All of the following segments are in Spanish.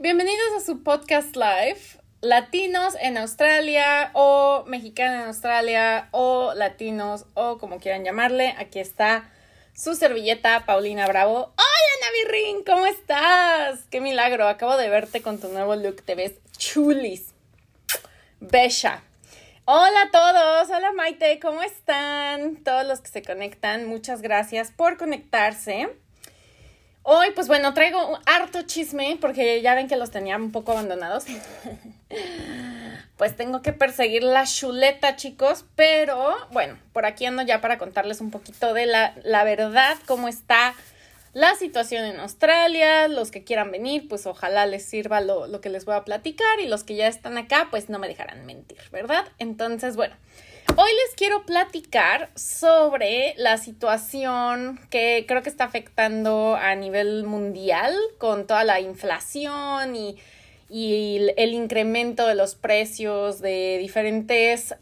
Bienvenidos a su podcast live, Latinos en Australia o Mexicana en Australia o Latinos o como quieran llamarle. Aquí está su servilleta Paulina Bravo. Hola Navirrin, ¿cómo estás? Qué milagro, acabo de verte con tu nuevo look, te ves chulis. Besha. Hola a todos, hola Maite, ¿cómo están? Todos los que se conectan, muchas gracias por conectarse. Hoy, pues bueno, traigo un harto chisme porque ya ven que los tenía un poco abandonados. pues tengo que perseguir la chuleta, chicos, pero bueno, por aquí ando ya para contarles un poquito de la, la verdad, cómo está la situación en Australia, los que quieran venir, pues ojalá les sirva lo, lo que les voy a platicar y los que ya están acá, pues no me dejarán mentir, ¿verdad? Entonces, bueno. Hoy les quiero platicar sobre la situación que creo que está afectando a nivel mundial con toda la inflación y, el incremento de los precios de diferentes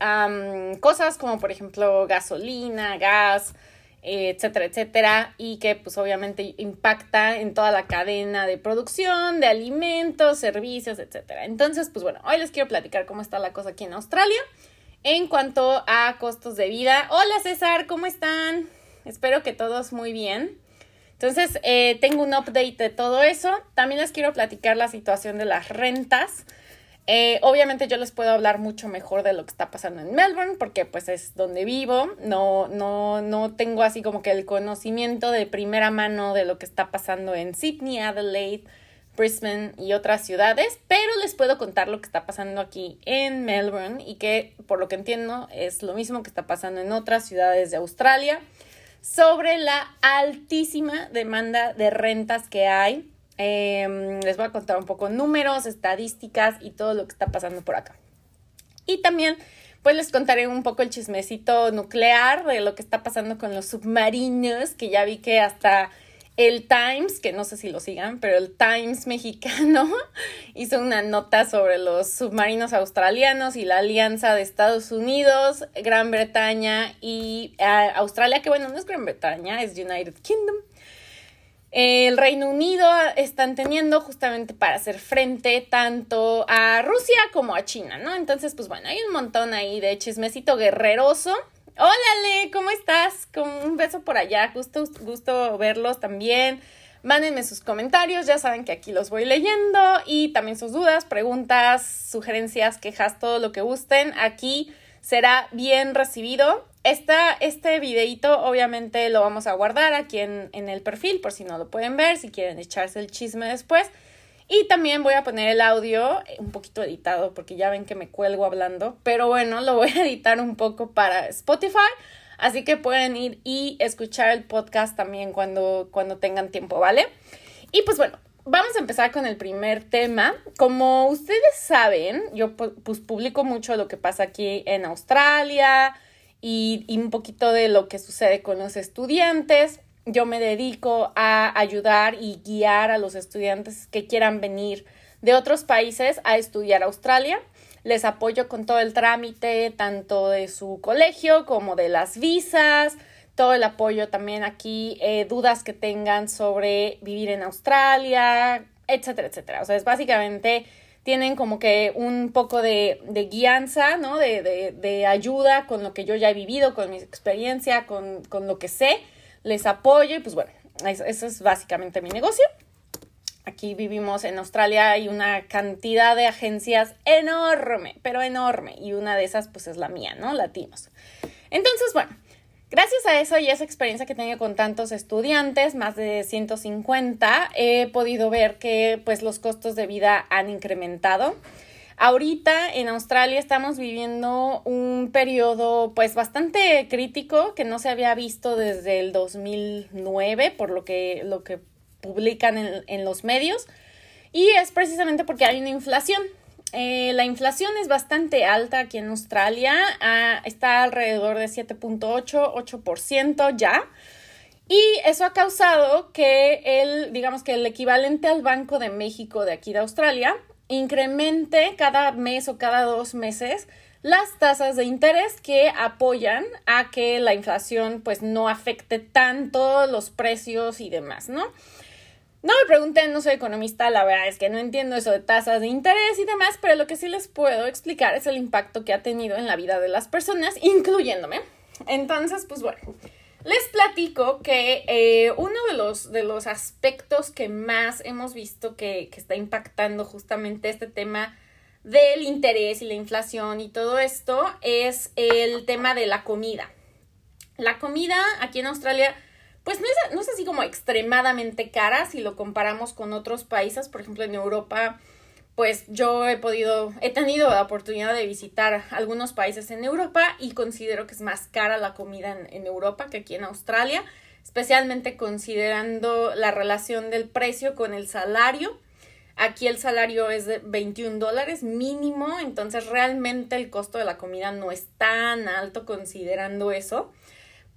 cosas como por ejemplo gasolina, gas, etcétera, etcétera, y que pues obviamente impacta en toda la cadena de producción, de alimentos, servicios, etcétera. Entonces, pues bueno, hoy les quiero platicar cómo está la cosa aquí en Australia en cuanto a costos de vida. Hola César, ¿cómo están? Espero que todos muy bien. Entonces, eh, tengo un update de todo eso. También les quiero platicar la situación de las rentas. Eh, obviamente yo les puedo hablar mucho mejor de lo que está pasando en Melbourne porque pues es donde vivo. No, no, no tengo así como que el conocimiento de primera mano de lo que está pasando en Sydney, Adelaide, Brisbane y otras ciudades, pero les puedo contar lo que está pasando aquí en Melbourne y que por lo que entiendo es lo mismo que está pasando en otras ciudades de Australia sobre la altísima demanda de rentas que hay. Em, les voy a contar un poco números, estadísticas y todo lo que está pasando por acá. Y también pues les contaré un poco el chismecito nuclear de lo que está pasando con los submarinos, que ya vi que hasta el Times, que no sé si lo sigan, pero el Times mexicano hizo una nota sobre los submarinos australianos y la alianza de Estados Unidos, Gran Bretaña y eh, Australia, que bueno, no es Gran Bretaña, es United Kingdom. El Reino Unido están teniendo justamente para hacer frente tanto a Rusia como a China, ¿no? Entonces, pues bueno, hay un montón ahí de chismecito guerreroso Hola, Le, ¿cómo estás? Con un beso por allá, gusto, gusto verlos también. Mándenme sus comentarios, ya saben que aquí los voy leyendo y también sus dudas, preguntas, sugerencias, quejas, todo lo que gusten. Aquí será bien recibido. Esta, este videito obviamente lo vamos a guardar aquí en, en el perfil por si no lo pueden ver, si quieren echarse el chisme después. Y también voy a poner el audio eh, un poquito editado porque ya ven que me cuelgo hablando, pero bueno, lo voy a editar un poco para Spotify, así que pueden ir y escuchar el podcast también cuando, cuando tengan tiempo, ¿vale? Y pues bueno, vamos a empezar con el primer tema. Como ustedes saben, yo pues publico mucho lo que pasa aquí en Australia y, un poquito de lo que sucede con los estudiantes yo me dedico a ayudar y guiar a los estudiantes que quieran venir de otros países a estudiar Australia. Les apoyo con todo el trámite, tanto de su colegio como de las visas, todo el apoyo también aquí, eh, dudas que tengan sobre vivir en Australia, etcétera, etcétera. O sea, es básicamente tienen como que un poco de, de guianza, ¿no? De, ayuda con lo que yo ya he vivido, con mi experiencia, con, con lo que sé les apoyo y pues bueno, eso, es básicamente mi negocio. Aquí vivimos en Australia, hay una cantidad de agencias enorme, pero enorme, y una de esas pues es la mía, ¿no? Latinos. Entonces, bueno, gracias a eso y esa experiencia que tengo con tantos estudiantes, más de 150, he podido ver que pues los costos de vida han incrementado. Ahorita en Australia estamos viviendo un periodo pues bastante crítico que no se había visto desde el 2009 por lo que, lo que publican en, los medios y es precisamente porque hay una inflación. Eh, la inflación es bastante alta aquí en Australia, ah, está alrededor de 7.8, 8% ya. Y eso ha causado que el, digamos que el equivalente al Banco de México de aquí de Australia incremente cada mes o cada dos meses las tasas de interés que apoyan a que la inflación pues no afecte tanto los precios y demás, ¿no? No me pregunten, no soy economista, la verdad es que no entiendo eso de tasas de interés y demás, pero lo que sí les puedo explicar es el impacto que ha tenido en la vida de las personas, incluyéndome. Entonces, pues bueno, les platico que eh, uno de los, de los aspectos que más hemos visto que, que está impactando justamente este tema del interés y la inflación y todo esto es el tema de la comida. La comida aquí en Australia, pues no es, no es así como extremadamente cara si lo comparamos con otros países, por ejemplo en Europa, pues yo he podido, he tenido la oportunidad de visitar algunos países en Europa y considero que es más cara la comida en, en Europa que aquí en Australia, especialmente considerando la relación del precio con el salario Aquí el salario es de 21 dólares mínimo, entonces realmente el costo de la comida no es tan alto considerando eso.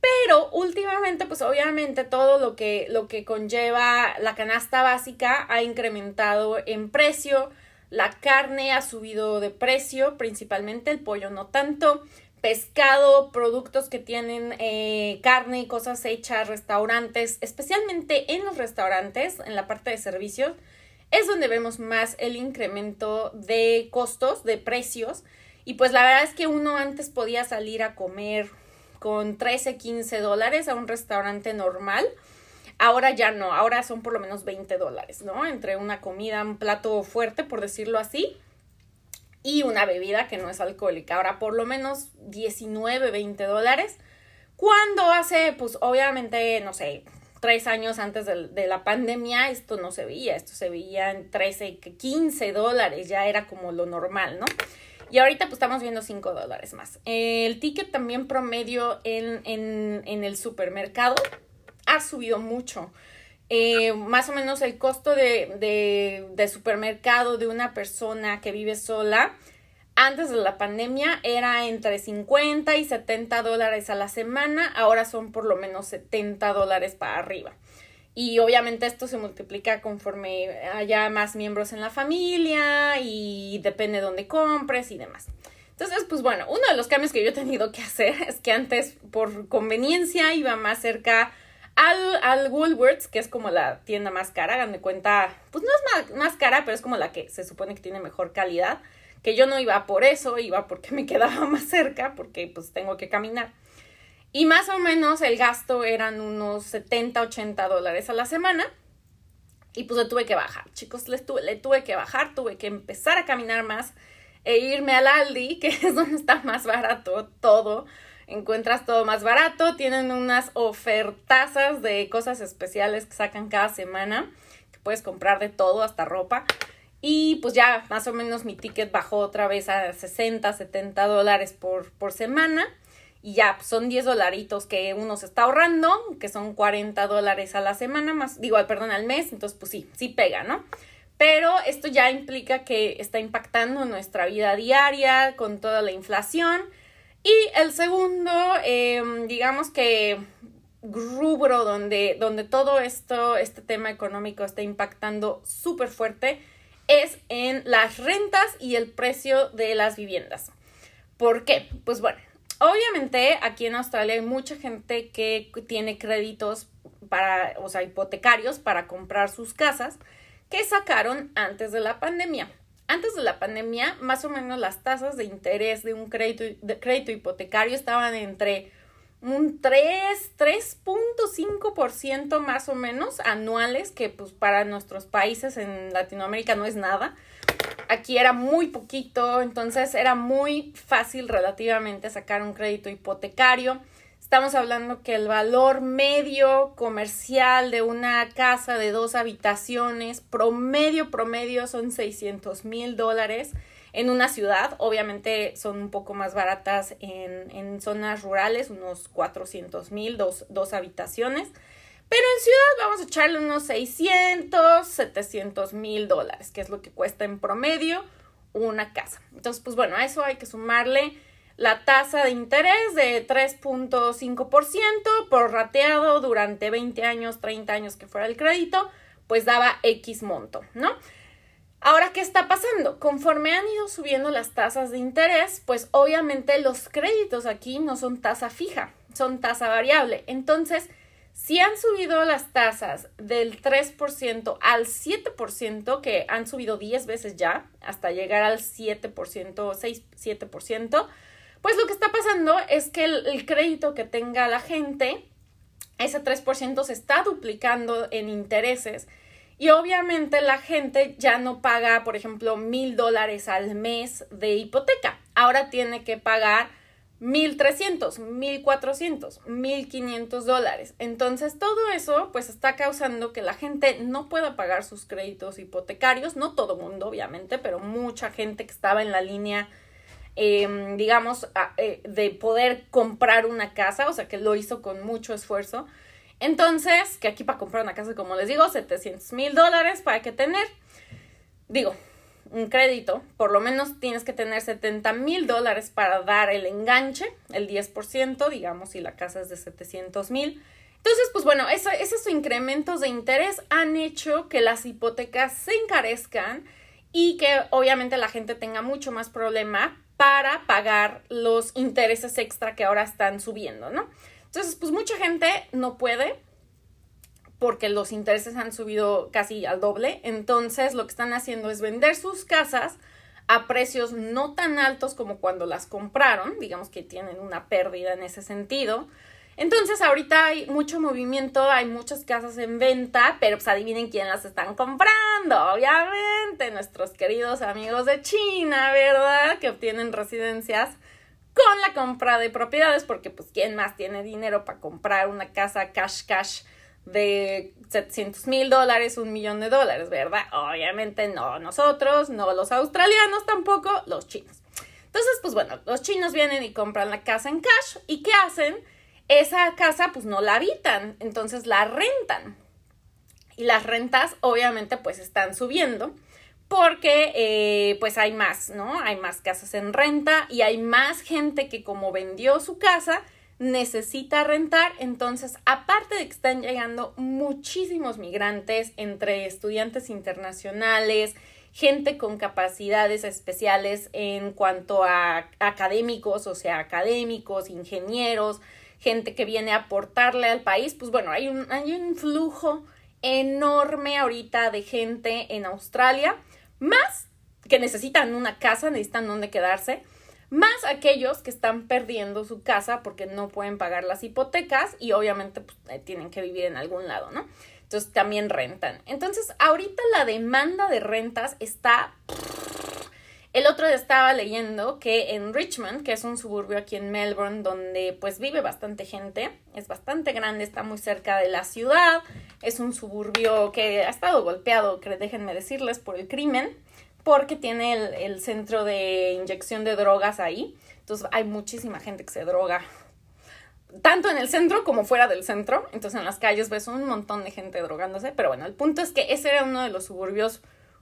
Pero últimamente, pues obviamente todo lo que, lo que conlleva la canasta básica ha incrementado en precio. La carne ha subido de precio, principalmente el pollo no tanto. Pescado, productos que tienen eh, carne, cosas hechas, restaurantes, especialmente en los restaurantes, en la parte de servicios, es donde vemos más el incremento de costos, de precios. Y pues la verdad es que uno antes podía salir a comer con 13, 15 dólares a un restaurante normal. Ahora ya no, ahora son por lo menos 20 dólares, ¿no? Entre una comida, un plato fuerte, por decirlo así, y una bebida que no es alcohólica. Ahora por lo menos 19, 20 dólares. Cuando hace, pues obviamente, no sé, tres años antes de, la pandemia esto no se veía, esto se veía en 13, 15 dólares, ya era como lo normal, ¿no? Y ahorita pues estamos viendo 5 dólares más. El ticket también promedio en, en, el supermercado ha subido mucho. Eh, más o menos el costo de, de, de supermercado de una persona que vive sola antes de la pandemia era entre 50 y 70 dólares a la semana, ahora son por lo menos 70 dólares para arriba. Y obviamente esto se multiplica conforme haya más miembros en la familia y depende de dónde compres y demás. Entonces, pues bueno, uno de los cambios que yo he tenido que hacer es que antes por conveniencia iba más cerca al, al Woolworths, que es como la tienda más cara, hagan de cuenta, pues no es más, más cara, pero es como la que se supone que tiene mejor calidad que yo no iba por eso, iba porque me quedaba más cerca, porque pues tengo que caminar. Y más o menos el gasto eran unos 70, 80 dólares a la semana. Y pues le tuve que bajar, chicos, le tuve, le tuve que bajar, tuve que empezar a caminar más e irme al Aldi, que es donde está más barato todo. Encuentras todo más barato, tienen unas ofertazas de cosas especiales que sacan cada semana, que puedes comprar de todo, hasta ropa. Y pues ya más o menos mi ticket bajó otra vez a 60, 70 dólares por, por semana. Y ya pues son 10 dolaritos que uno se está ahorrando, que son 40 dólares a la semana, más, digo, perdón, al mes. Entonces, pues sí, sí pega, ¿no? Pero esto ya implica que está impactando nuestra vida diaria con toda la inflación. Obviamente aquí en Australia hay mucha gente que tiene créditos para, o sea, hipotecarios para comprar sus casas que sacaron antes de la pandemia. Antes de la pandemia, más o menos las tasas de interés de un crédito hipotecario estaban entre un 3, 3.5% más o menos anuales, que pues para nuestros países en Latinoamérica no es nada. Aquí era muy poquito, entonces era muy fácil relativamente sacar un crédito hipotecario. Estamos hablando que el valor medio comercial de una casa de dos habitaciones, promedio, promedio, son 600 mil dólares en una ciudad. Obviamente son un poco más baratas en, en zonas rurales, unos 400 mil, dos, dos habitaciones. Pero en ciudad vamos a echarle unos 600, 700 mil dólares, que es lo que cuesta en promedio una casa. Entonces, pues bueno, a eso hay que sumarle la tasa de interés de 3.5% por rateado durante 20 años, 30 años que fuera el crédito, pues daba X monto, ¿no? Ahora, ¿qué está pasando? Conforme han ido subiendo las tasas de interés, pues obviamente los créditos aquí no son tasa fija, son tasa variable. Entonces, si han subido las tasas del 3% al 7%, que han subido 10 veces ya, hasta llegar al 7%, 6, 7%, pues lo que está pasando es que el, el crédito que tenga la gente, ese 3% se está duplicando en intereses y obviamente la gente ya no paga, por ejemplo, mil dólares al mes de hipoteca. Ahora tiene que pagar mil trescientos, mil cuatrocientos, mil quinientos dólares. Entonces todo eso pues está causando que la gente no pueda pagar sus créditos hipotecarios. No todo mundo, obviamente, pero mucha gente que estaba en la línea, em, digamos, eh, de poder comprar una casa, o sea que lo hizo con mucho esfuerzo entonces, que aquí para comprar una casa, como les digo, 700 mil dólares para que tener, digo, un crédito, por lo menos tienes que tener 70 mil dólares para dar el enganche, el 10%, digamos, si la casa es de 700 mil. Entonces, pues bueno, esos incrementos de interés han hecho que las hipotecas se encarezcan y que obviamente la gente tenga mucho más problema para pagar los intereses extra que ahora están subiendo, ¿no? Entonces, pues mucha gente no puede porque los intereses han subido casi al doble. Entonces, lo que están haciendo es vender sus casas a precios no tan altos como cuando las compraron, digamos que tienen una pérdida en ese sentido. Entonces, ahorita hay mucho movimiento, hay muchas casas en venta, pero pues adivinen quién las están comprando, obviamente, nuestros queridos amigos de China, ¿verdad? Que obtienen residencias con la compra de propiedades, porque pues quién más tiene dinero para comprar una casa cash cash de 700 mil dólares, un millón de dólares, ¿verdad? Obviamente no nosotros, no los australianos tampoco, los chinos. Entonces, pues bueno, los chinos vienen y compran la casa en cash y ¿qué hacen? Esa casa pues no la habitan, entonces la rentan. Y las rentas obviamente pues están subiendo porque eh, pues hay más, ¿no? Hay más casas en renta y hay más gente que como vendió su casa necesita rentar. Entonces, aparte de que están llegando muchísimos migrantes entre estudiantes internacionales, gente con capacidades especiales en cuanto a académicos, o sea, académicos, ingenieros, gente que viene a aportarle al país, pues bueno, hay un, hay un flujo enorme ahorita de gente en Australia más que necesitan una casa, necesitan dónde quedarse, más aquellos que están perdiendo su casa porque no pueden pagar las hipotecas y obviamente pues, eh, tienen que vivir en algún lado, ¿no? Entonces también rentan. Entonces, ahorita la demanda de rentas está... El otro día estaba leyendo que en Richmond, que es un suburbio aquí en Melbourne, donde pues vive bastante gente, es bastante grande, está muy cerca de la ciudad, es un suburbio que ha estado golpeado, déjenme decirles, por el crimen, porque tiene el, centro de inyección de drogas ahí. Entonces hay muchísima gente que se droga tanto en el centro como fuera del centro. Entonces en las calles ves un montón de gente drogándose. Pero bueno, el punto es que ese era uno de los suburbios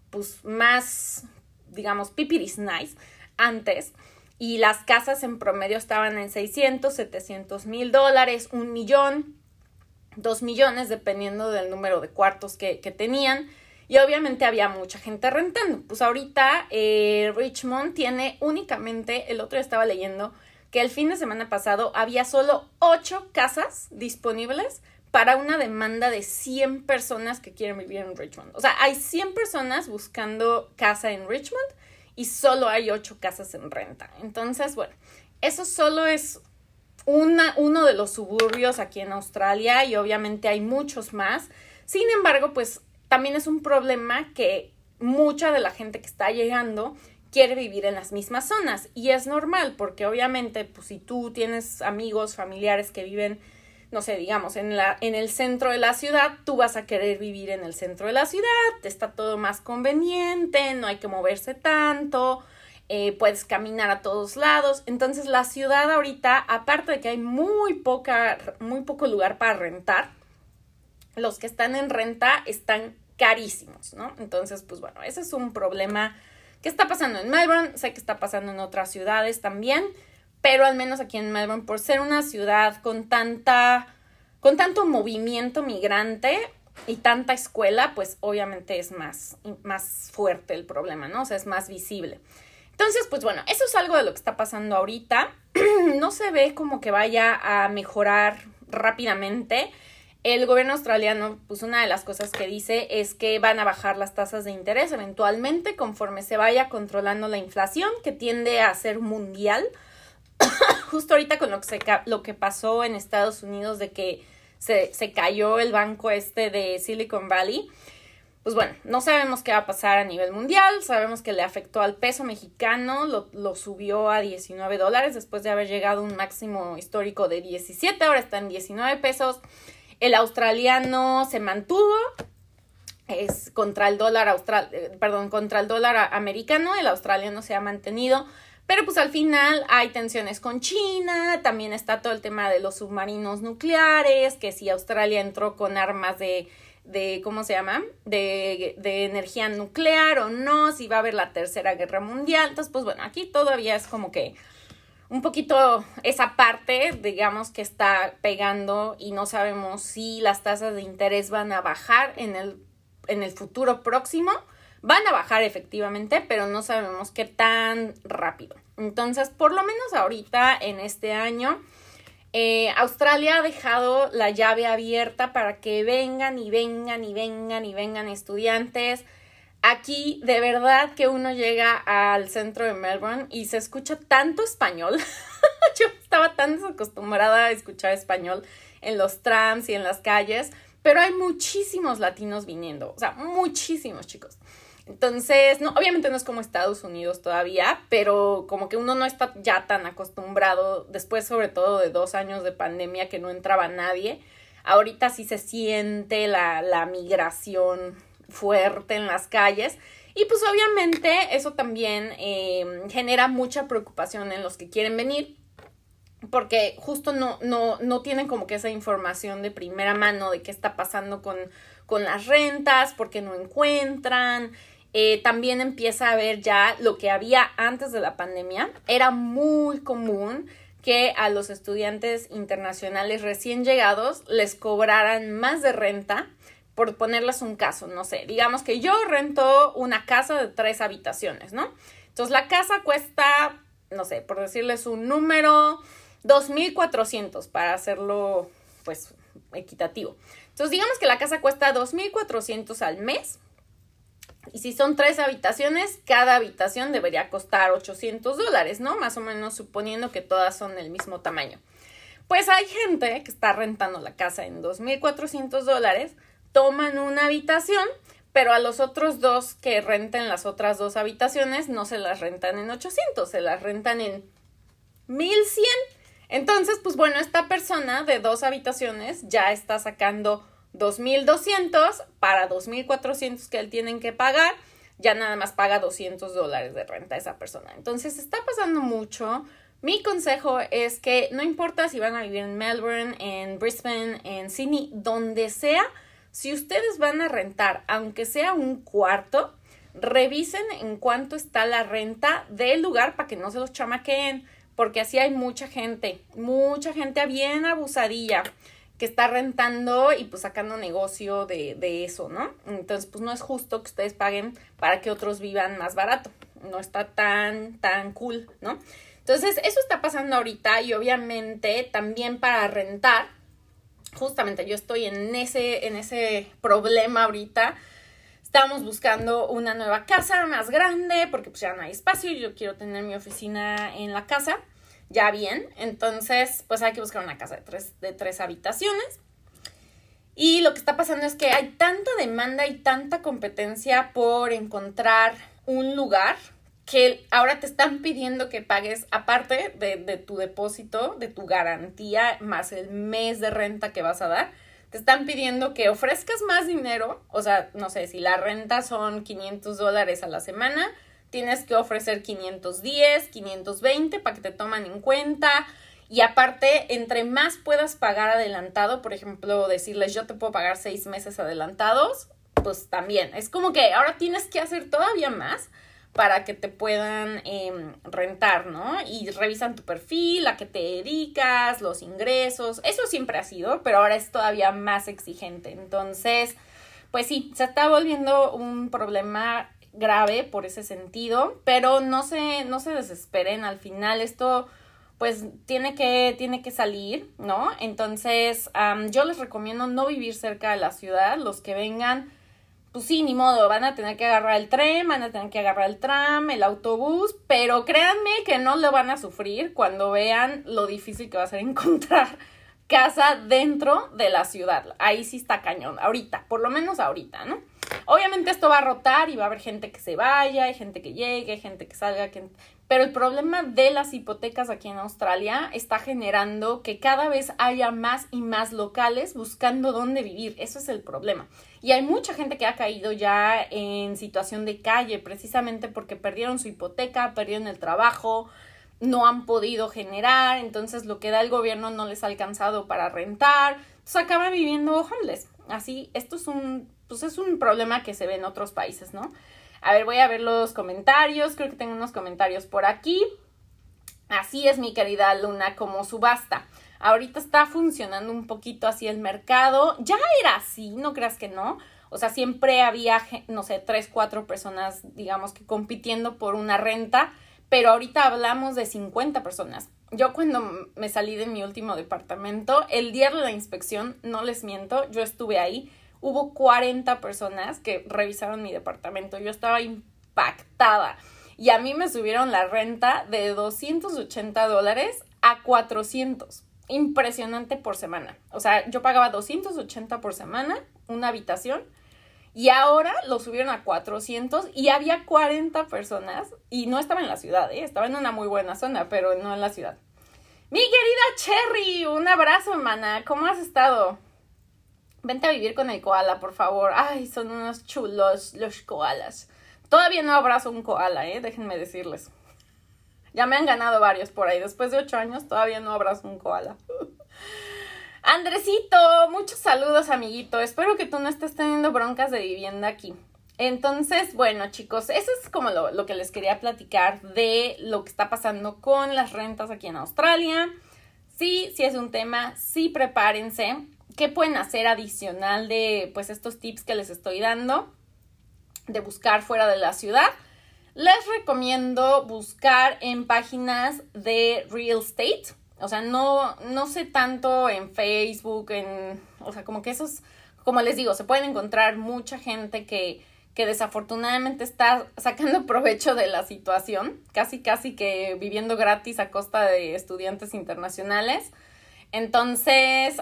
pues más, digamos, pipiris nice antes. Y las casas en promedio estaban en 600, 700 mil dólares, un millón. Dos millones, dependiendo del número de cuartos que, tenían. Y obviamente había mucha gente rentando. Pues ahorita eh, Richmond tiene únicamente, el otro estaba leyendo, que el fin de semana pasado había solo ocho casas disponibles para una demanda de 100 personas que quieren vivir en Richmond. O sea, hay 100 personas buscando casa en Richmond y solo hay ocho casas en renta. Entonces, bueno, eso solo es una, uno de los suburbios aquí en Australia y obviamente hay muchos más. Sin embargo, pues también es un problema que mucha de la gente que está llegando quiere vivir en las mismas zonas y es normal porque obviamente pues si tú tienes amigos, familiares que viven no sé, digamos, en, la, en el centro de la ciudad, tú vas a querer vivir en el centro de la ciudad, está todo más conveniente, no hay que moverse tanto, eh, puedes caminar a todos lados. Entonces la ciudad ahorita, aparte de que hay muy poca, muy poco lugar para rentar, los que están en renta están carísimos, ¿no? Entonces, pues bueno, ese es un problema que está pasando en Melbourne, sé que está pasando en otras ciudades también, pero al menos aquí en Melbourne, por ser una ciudad con tanta, con tanto movimiento migrante, y tanta escuela, pues obviamente es más, más fuerte el problema, ¿no? O sea, es más visible. Entonces, pues bueno, eso es algo de lo que está pasando ahorita. no se ve como que vaya a mejorar rápidamente. El gobierno australiano, pues una de las cosas que dice es que van a bajar las tasas de interés eventualmente conforme se vaya controlando la inflación, que tiende a ser mundial. Justo ahorita con lo que, se, lo que pasó en Estados Unidos de que se, se cayó el banco este de Silicon Valley, pues bueno, no sabemos qué va a pasar a nivel mundial, sabemos que le afectó al peso mexicano, lo, lo, subió a 19 dólares después de haber llegado a un máximo histórico de 17, ahora está en 19 pesos. El australiano se mantuvo, es contra el dólar austral, eh, perdón, contra el dólar americano, el australiano se ha mantenido, pero pues al final hay tensiones con China, también está todo el tema de los submarinos nucleares, que si Australia entró con armas de de, ¿cómo se llama? De, de, energía nuclear o no, si va a haber la tercera guerra mundial. Entonces, pues bueno, aquí todavía es como que un poquito esa parte, digamos, que está pegando y no sabemos si las tasas de interés van a bajar en el, en el futuro próximo. Van a bajar efectivamente, pero no sabemos qué tan rápido. Entonces, por lo menos ahorita, en este año, eh, Australia ha dejado la llave abierta para que vengan y vengan y vengan y vengan estudiantes. Aquí de verdad que uno llega al centro de Melbourne y se escucha tanto español. Yo estaba tan desacostumbrada a escuchar español en los trams y en las calles, pero hay muchísimos latinos viniendo, o sea, muchísimos chicos. Entonces, no, obviamente no es como Estados Unidos todavía, pero como que uno no está ya tan acostumbrado, después sobre todo de dos años de pandemia que no entraba nadie, ahorita sí se siente la, la migración fuerte en las calles. Y pues obviamente eso también eh, genera mucha preocupación en los que quieren venir, porque justo no, no, no tienen como que esa información de primera mano de qué está pasando con, con las rentas, porque no encuentran, eh, también empieza a ver ya lo que había antes de la pandemia. Era muy común que a los estudiantes internacionales recién llegados les cobraran más de renta por ponerles un caso, no sé, digamos que yo rento una casa de tres habitaciones, ¿no? Entonces la casa cuesta, no sé, por decirles un número, 2.400 para hacerlo, pues, equitativo. Entonces digamos que la casa cuesta 2.400 al mes y si son tres habitaciones, cada habitación debería costar 800 dólares, ¿no? Más o menos suponiendo que todas son del mismo tamaño. Pues hay gente que está rentando la casa en 2.400 dólares, toman una habitación, pero a los otros dos que renten las otras dos habitaciones no se las rentan en 800, se las rentan en 1100. Entonces, pues bueno, esta persona de dos habitaciones ya está sacando 2.200 para 2.400 que él tienen que pagar, ya nada más paga 200 dólares de renta esa persona. Entonces está pasando mucho. Mi consejo es que no importa si van a vivir en Melbourne, en Brisbane, en Sydney, donde sea, si ustedes van a rentar, aunque sea un cuarto, revisen en cuánto está la renta del lugar para que no se los chamaqueen, porque así hay mucha gente, mucha gente bien abusadilla que está rentando y pues sacando negocio de, de, eso, ¿no? Entonces, pues no es justo que ustedes paguen para que otros vivan más barato. No está tan, tan cool, ¿no? Entonces, eso está pasando ahorita y obviamente también para rentar, justamente yo estoy en ese, en ese problema ahorita. Estamos buscando una nueva casa más grande porque pues ya no hay espacio y yo quiero tener mi oficina en la casa ya bien. Entonces, pues hay que buscar una casa de tres, de tres habitaciones. Y lo que está pasando es que hay tanta demanda y tanta competencia por encontrar un lugar que ahora te están pidiendo que pagues, aparte de, tu depósito, de tu garantía, más el mes de renta que vas a dar, te están pidiendo que ofrezcas más dinero. O sea, no sé, si la renta son 500 dólares a la semana, tienes que ofrecer 510, 520 para que te toman en cuenta. Y aparte, entre más puedas pagar adelantado, por ejemplo, decirles yo te puedo pagar seis meses adelantados, pues también. Es como que ahora tienes que hacer todavía más para que te puedan em, rentar, ¿no? Y revisan tu perfil, a qué te dedicas, los ingresos, eso siempre ha sido, pero ahora es todavía más exigente. Entonces, pues sí, se está volviendo un problema grave por ese sentido, pero no se, no se desesperen, al final esto pues tiene que, tiene que salir, ¿no? Entonces, yo les recomiendo no vivir cerca de la ciudad, los que vengan, pues sí, ni modo, van a tener que agarrar el tren, van a tener que agarrar el tram, el autobús, pero créanme que no lo van a sufrir cuando vean lo difícil que va a ser encontrar casa dentro de la ciudad. Ahí sí está cañón, ahorita, por lo menos ahorita, ¿no? Obviamente esto va a rotar y va a haber gente que se vaya, hay gente que llegue, gente que salga, pero el problema de las hipotecas aquí en Australia está generando que cada vez haya más y más locales buscando dónde vivir. Eso es el problema. Y hay mucha gente que ha caído ya en situación de calle precisamente porque perdieron su hipoteca, perdieron el trabajo, no han podido generar, entonces lo que da el gobierno no les ha alcanzado para rentar, entonces acaban viviendo homeless. Así, esto es un, pues es un problema que se ve en otros países, ¿no? A ver, voy a ver los comentarios. Creo que tengo unos comentarios por aquí. Así es, mi querida Luna, como subasta. Ahorita está funcionando un poquito así el mercado. Ya era así, no creas que no. O sea, siempre había, no sé, tres, cuatro personas, digamos que compitiendo por una renta, pero ahorita hablamos de 50 personas. Yo cuando me salí de mi último departamento, el día de la inspección, no les miento, yo estuve ahí, hubo 40 personas que revisaron mi departamento. Yo estaba impactada. Y a mí me subieron la renta de 280 dólares a 400. Impresionante por semana. O sea, yo pagaba 280 por semana, una habitación. Y ahora lo subieron a 400 y había 40 personas y no estaba en la ciudad, ¿eh? estaba en una muy buena zona, pero no en la ciudad. Mi querida Cherry, un abrazo, hermana. ¿Cómo has estado? Vente a vivir con el koala, por favor. Ay, son unos chulos los koalas. Todavía no abrazo un koala, ¿eh? Déjenme decirles. Ya me han ganado varios por ahí. Después de ocho años todavía no abrazo un koala. Andresito, muchos saludos, amiguito. Espero que tú no estés teniendo broncas de vivienda aquí. Entonces, bueno, chicos, eso es como lo, lo, que les quería platicar de lo que está pasando con las rentas aquí en Australia. Sí, sí es un tema, sí prepárense. ¿Qué pueden hacer adicional de pues estos tips que les estoy dando? De buscar fuera de la ciudad. Les recomiendo buscar en páginas de real estate. O sea, no, no sé tanto en Facebook, en. O sea, como que esos. Como les digo, se pueden encontrar mucha gente que, que desafortunadamente está sacando provecho de la situación, casi casi que viviendo gratis a costa de estudiantes internacionales. Entonces,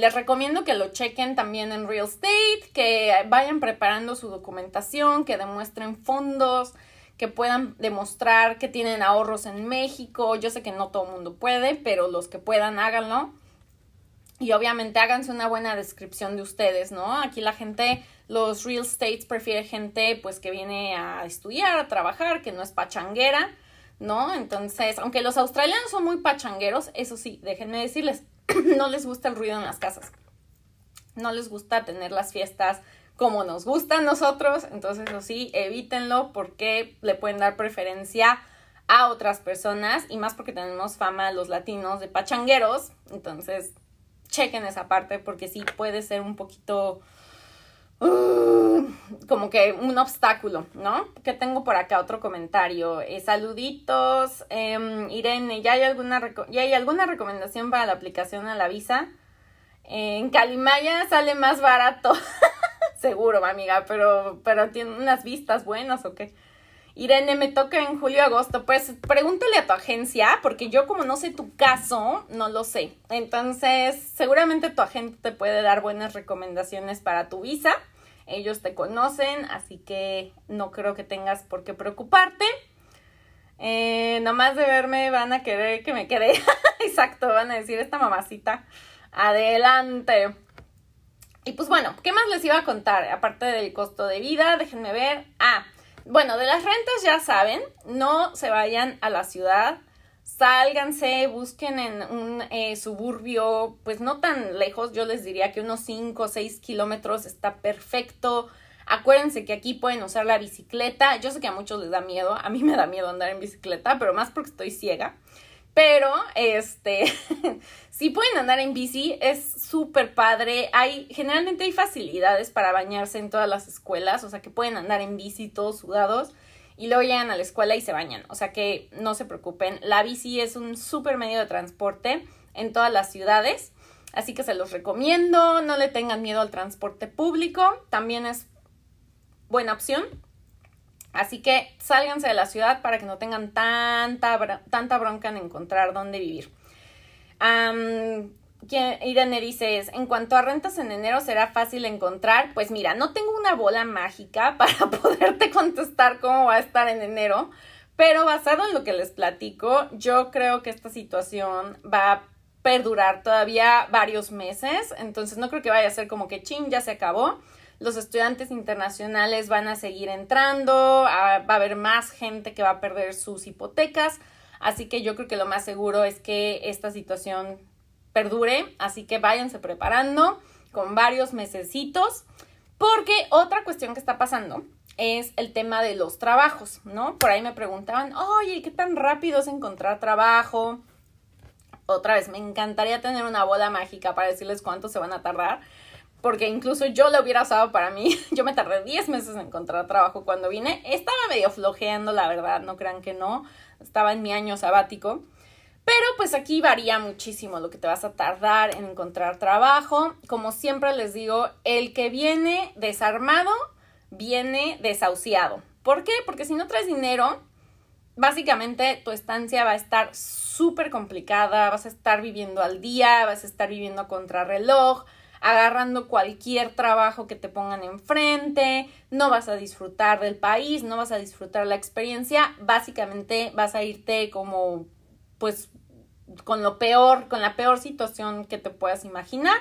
les recomiendo que lo chequen también en Real Estate, que vayan preparando su documentación, que demuestren fondos, que puedan demostrar que tienen ahorros en México. Yo sé que no todo el mundo puede, pero los que puedan, háganlo. Y obviamente háganse una buena descripción de ustedes, ¿no? Aquí la gente, los real estates prefiere gente pues que viene a estudiar, a trabajar, que no es pachanguera ¿no? Entonces, aunque los australianos son muy pachangueros, eso sí, déjenme decirles, no les gusta el ruido en las casas. No les gusta tener las fiestas como nos gustan nosotros, entonces eso sí, evítenlo porque le pueden dar preferencia a otras personas y más porque tenemos fama los latinos de pachangueros, entonces chequen esa parte porque sí puede ser un poquito Uh, como que un obstáculo, ¿no? Que tengo por acá otro comentario. Eh, saluditos, em, Irene, ¿ya hay, alguna ¿ya hay alguna recomendación para la aplicación a la visa? en Calimaya sale más barato. Seguro, amiga, pero, pero tiene unas vistas buenas o qué. Irene, me toca en julio agosto. Pues pregúntale a tu agencia, porque yo como no sé tu caso, no lo sé. Entonces, seguramente tu agente te puede dar buenas recomendaciones para tu visa. Ellos te conocen, así que no creo que tengas por qué preocuparte. Eh, nomás de verme van a querer que me quede. Exacto, van a decir esta mamacita. Adelante. Y pues bueno, ¿qué más les iba a contar? Aparte del costo de vida, déjenme ver. Ah, bueno, de las rentas ya saben, no se vayan a la ciudad, sálganse, busquen en un eh, suburbio, pues no tan lejos, yo les diría que unos 5 o 6 kilómetros está perfecto. Acuérdense que aquí pueden usar la bicicleta. Yo sé que a muchos les da miedo, a mí me da miedo andar en bicicleta, pero más porque estoy ciega. Pero, este, si pueden andar en bici, es súper padre. Hay, generalmente hay facilidades para bañarse en todas las escuelas, o sea que pueden andar en bici todos sudados y luego llegan a la escuela y se bañan. O sea que no se preocupen, la bici es un súper medio de transporte en todas las ciudades. Así que se los recomiendo, no le tengan miedo al transporte público, también es buena opción. Así que sálganse de la ciudad para que no tengan tanta, tanta bronca en encontrar dónde vivir. Irene dice, en cuanto a rentas en enero será fácil encontrar. Pues mira, no tengo una bola mágica para poderte contestar cómo va a estar en enero, pero basado en lo que les platico, yo creo que esta situación va a perdurar todavía varios meses, entonces no creo que vaya a ser como que chin, ya se acabó los estudiantes internacionales van a seguir entrando, va a haber más gente que va a perder sus hipotecas, así que yo creo que lo más seguro es que esta situación perdure, así que váyanse preparando con varios mesecitos, porque otra cuestión que está pasando es el tema de los trabajos, ¿no? Por ahí me preguntaban, oye, ¿qué tan rápido es encontrar trabajo? Otra vez, me encantaría tener una bola mágica para decirles cuánto se van a tardar, porque incluso yo lo hubiera usado para mí. Yo me tardé 10 meses en encontrar trabajo cuando vine. Estaba medio flojeando, la verdad, no crean que no. Estaba en mi año sabático. Pero pues aquí varía muchísimo lo que te vas a tardar en encontrar trabajo. Como siempre les digo, el que viene desarmado viene desahuciado. ¿Por qué? Porque si no traes dinero, básicamente tu estancia va a estar súper complicada, vas a estar viviendo al día, vas a estar viviendo a contrarreloj, agarrando cualquier trabajo que te pongan enfrente, no vas a disfrutar del país, no vas a disfrutar la experiencia, básicamente vas a irte como pues con lo peor, con la peor situación que te puedas imaginar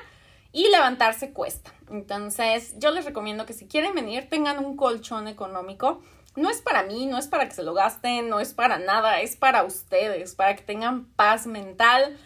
y levantarse cuesta. Entonces, yo les recomiendo que si quieren venir tengan un colchón económico. No es para mí, no es para que se lo gasten, no es para nada, es para ustedes, para que tengan paz mental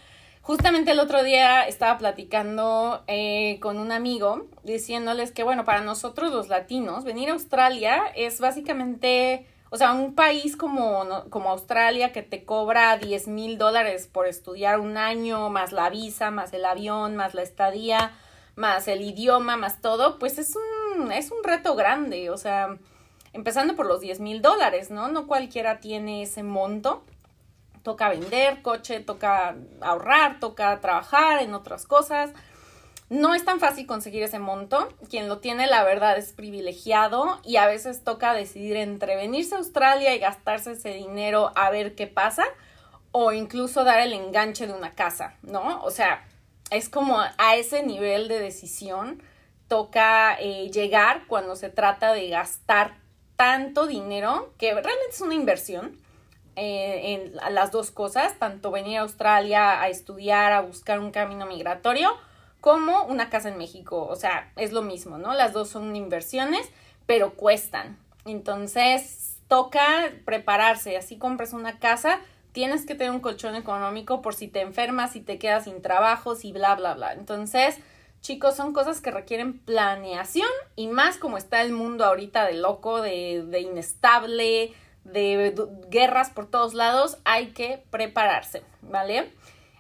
Justamente el otro día estaba platicando eh, con un amigo diciéndoles que, bueno, para nosotros los latinos, venir a Australia es básicamente, o sea, un país como, como Australia que te cobra 10 mil dólares por estudiar un año, más la visa, más el avión, más la estadía, más el idioma, más todo, pues es un, es un reto grande, o sea, empezando por los 10 mil dólares, ¿no? No cualquiera tiene ese monto toca vender coche, toca ahorrar, toca trabajar en otras cosas. No es tan fácil conseguir ese monto. Quien lo tiene, la verdad, es privilegiado y a veces toca decidir entre venirse a Australia y gastarse ese dinero a ver qué pasa o incluso dar el enganche de una casa, ¿no? O sea, es como a ese nivel de decisión toca eh, llegar cuando se trata de gastar tanto dinero que realmente es una inversión eh, en las dos cosas, tanto venir a Australia a estudiar, a buscar un camino migratorio, como una casa en México. O sea, es lo mismo, ¿no? Las dos son inversiones, pero cuestan. Entonces, toca prepararse. Así compras una casa, tienes que tener un colchón económico por si te enfermas, si te quedas sin trabajo, y bla, bla, bla. Entonces, chicos, son cosas que requieren planeación y más como está el mundo ahorita de loco, de, de inestable, de guerras por todos lados, hay que prepararse, ¿vale?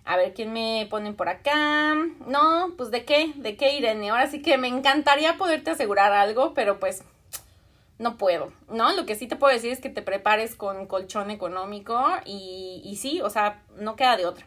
A ver quién me ponen por acá. No, pues de qué, de qué Irene. Ahora sí que me encantaría poderte asegurar algo, pero pues no puedo, ¿no? Lo que sí te puedo decir es que te prepares con colchón económico y, y sí, o sea, no queda de otra.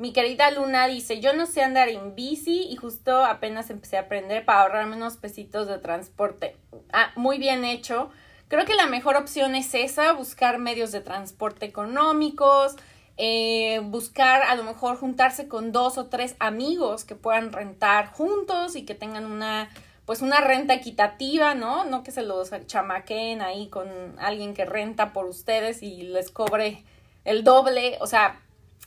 Mi querida Luna dice, yo no sé andar en bici y justo apenas empecé a aprender para ahorrarme unos pesitos de transporte. Ah, muy bien hecho. Creo que la mejor opción es esa, buscar medios de transporte económicos, eh, buscar a lo mejor juntarse con dos o tres amigos que puedan rentar juntos y que tengan una pues una renta equitativa, ¿no? No que se los chamaquen ahí con alguien que renta por ustedes y les cobre el doble, o sea,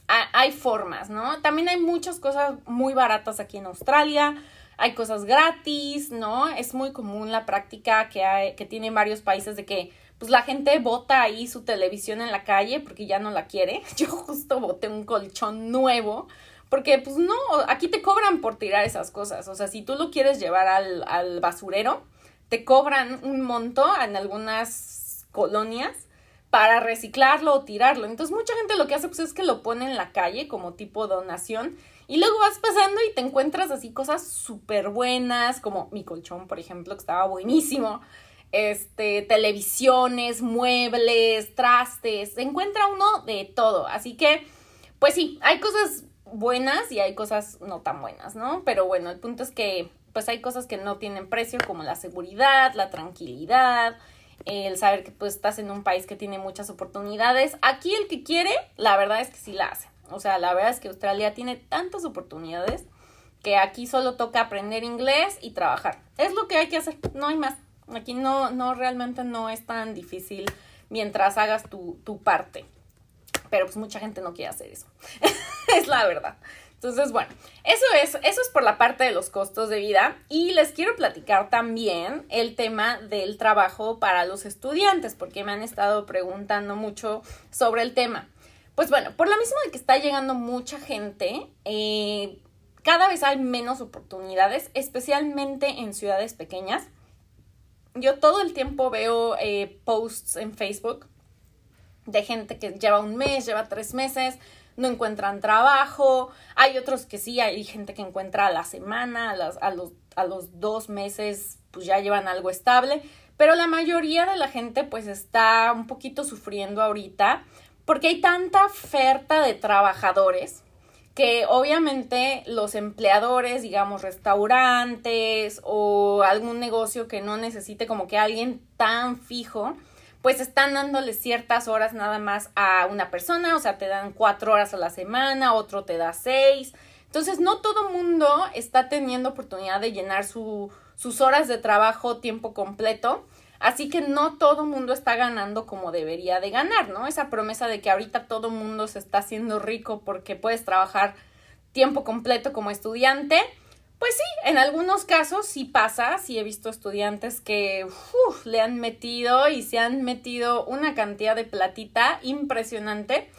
hay formas, ¿no? También hay muchas cosas muy baratas aquí en Australia hay cosas gratis, ¿no? Es muy común la práctica que, hay, que varios países de que pues la gente bota ahí su televisión en la calle porque ya no la quiere. Yo justo boté un colchón nuevo porque pues no, aquí te cobran por tirar esas cosas. O sea, si tú lo quieres llevar al, al basurero, te cobran un monto en algunas colonias para reciclarlo o tirarlo. Entonces mucha gente lo que hace pues es que lo pone en la calle como tipo donación y luego vas pasando y te encuentras así cosas súper buenas como mi colchón, por ejemplo, que estaba buenísimo. Este, televisiones, muebles, trastes, se encuentra uno de todo. Así que, pues sí, hay cosas buenas y hay cosas no tan buenas, ¿no? Pero bueno, el punto es que pues hay cosas que no tienen precio como la seguridad, la tranquilidad, el saber que pues estás en un país que tiene muchas oportunidades. Aquí el que quiere, la verdad es que sí la hace. O sea, la verdad es que Australia tiene tantas oportunidades que aquí solo toca aprender inglés y trabajar. Es lo que hay que hacer, no hay más. Aquí no, no realmente no es tan difícil mientras hagas tu, tu parte. Pero pues mucha gente no quiere hacer eso. es la verdad. Entonces, bueno, eso es, eso es por la parte de los costos de vida. Y les quiero platicar también el tema del trabajo para los estudiantes, porque me han estado preguntando mucho sobre el tema. Pues bueno, por lo mismo de que está llegando mucha gente, eh, cada vez hay menos oportunidades, especialmente en ciudades pequeñas. Yo todo el tiempo veo eh, posts en Facebook de gente que lleva un mes, lleva tres meses, no encuentran trabajo, hay otros que sí, hay gente que encuentra a la semana, a, a, los, a los dos meses, pues ya llevan algo estable, pero la mayoría de la gente pues está un poquito sufriendo ahorita porque hay tanta oferta de trabajadores que obviamente los empleadores, digamos restaurantes o algún negocio que no necesite como que alguien tan fijo, pues están dándole ciertas horas nada más a una persona, o sea, te dan cuatro horas a la semana, otro te da seis. Entonces, no todo mundo está teniendo oportunidad de llenar su, sus horas de trabajo tiempo completo. Así que no todo mundo está ganando como debería de ganar, ¿no? Esa promesa de que ahorita todo mundo se está haciendo rico porque puedes trabajar tiempo completo como estudiante, pues sí, en algunos casos sí pasa, sí he visto estudiantes que le han metido y se han metido una cantidad de platita impresionante,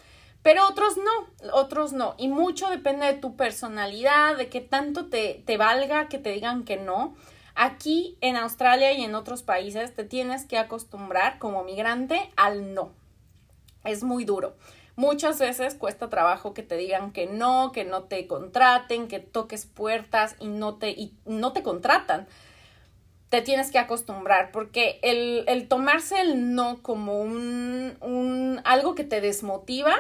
pero otros no, otros no. Y mucho depende de tu personalidad, de qué tanto te, te valga que te digan que no. Aquí en Australia y en otros países te tienes que acostumbrar como migrante al no. Es muy duro. Muchas veces cuesta trabajo que te digan que no, que no te contraten, que toques puertas y no te, y no te contratan. Te tienes que acostumbrar porque el, el tomarse el no como un, un, algo que te desmotiva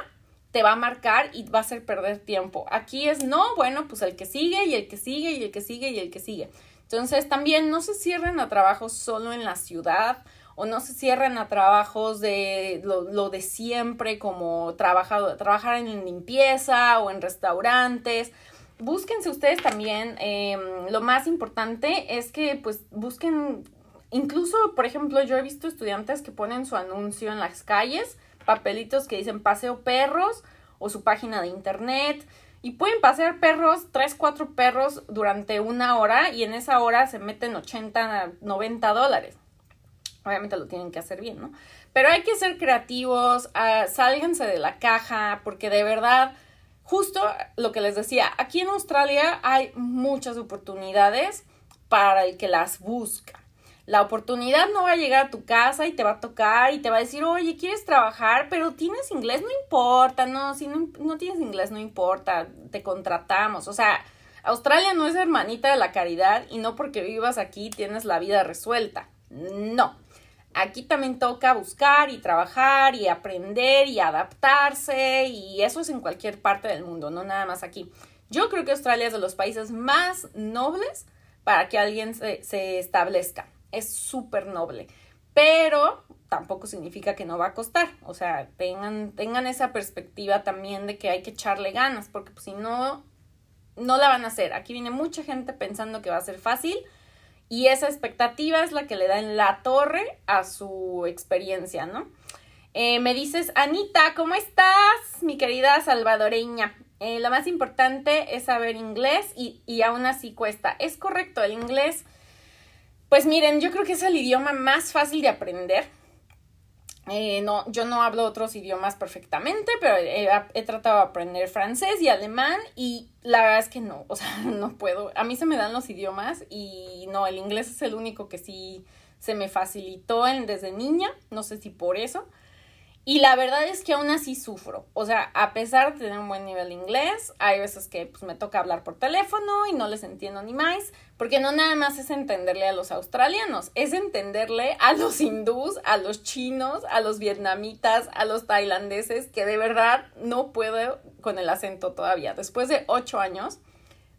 te va a marcar y va a hacer perder tiempo. Aquí es no, bueno, pues el que sigue y el que sigue y el que sigue y el que sigue. Entonces también no se cierren a trabajos solo en la ciudad o no se cierren a trabajos de lo, de siempre, como trabajar, trabajar en limpieza o en restaurantes. Búsquense ustedes también, em, lo más importante es que pues busquen, incluso por ejemplo yo he visto estudiantes que ponen su anuncio en las calles, papelitos que dicen paseo perros o su página de internet y pueden pasear perros, tres, cuatro perros durante una hora y en esa hora se meten 80, 90 dólares. Obviamente lo tienen que hacer bien, ¿no? Pero hay que ser creativos, uh, sálganse de la caja, porque de verdad, justo lo que les decía, aquí en Australia hay muchas oportunidades para el que las busca. La oportunidad no va a llegar a tu casa y te va a tocar y te va a decir, oye, ¿quieres trabajar? Pero tienes inglés, no importa, no, si no, no tienes inglés, no importa, te contratamos. O sea, Australia no es hermanita de la caridad y no porque vivas aquí tienes la vida resuelta. No, aquí también toca buscar y trabajar y aprender y adaptarse y eso es en cualquier parte del mundo, no nada más aquí. Yo creo que Australia es de los países más nobles para que alguien se, establezca. Es súper noble. Pero tampoco significa que no va a costar. O sea, tengan, tengan esa perspectiva también de que hay que echarle ganas, porque pues, si no, no la van a hacer. Aquí viene mucha gente pensando que va a ser fácil y esa expectativa es la que le da en la torre a su experiencia, ¿no? Eh, me dices, Anita, ¿cómo estás? Mi querida salvadoreña. Eh, lo más importante es saber inglés y, y aún así cuesta. Es correcto, el inglés, pues miren, yo creo que es el idioma más fácil de aprender eh, no, yo no hablo otros idiomas perfectamente, pero he, tratado de aprender francés y alemán y la verdad es que no, o sea, no puedo. A mí se me dan los idiomas y no, el inglés es el único que sí, se me facilitó en, desde niña, no sé si por eso. Y la verdad es que aún así sufro. O sea, a pesar de tener un buen nivel de inglés, hay veces que pues, me toca hablar por teléfono y no les entiendo ni más, porque no nada más es entenderle a los australianos, es entenderle a los hindús, a los chinos, a los vietnamitas, a los tailandeses, que de verdad no puedo con el acento todavía. Después de ocho años,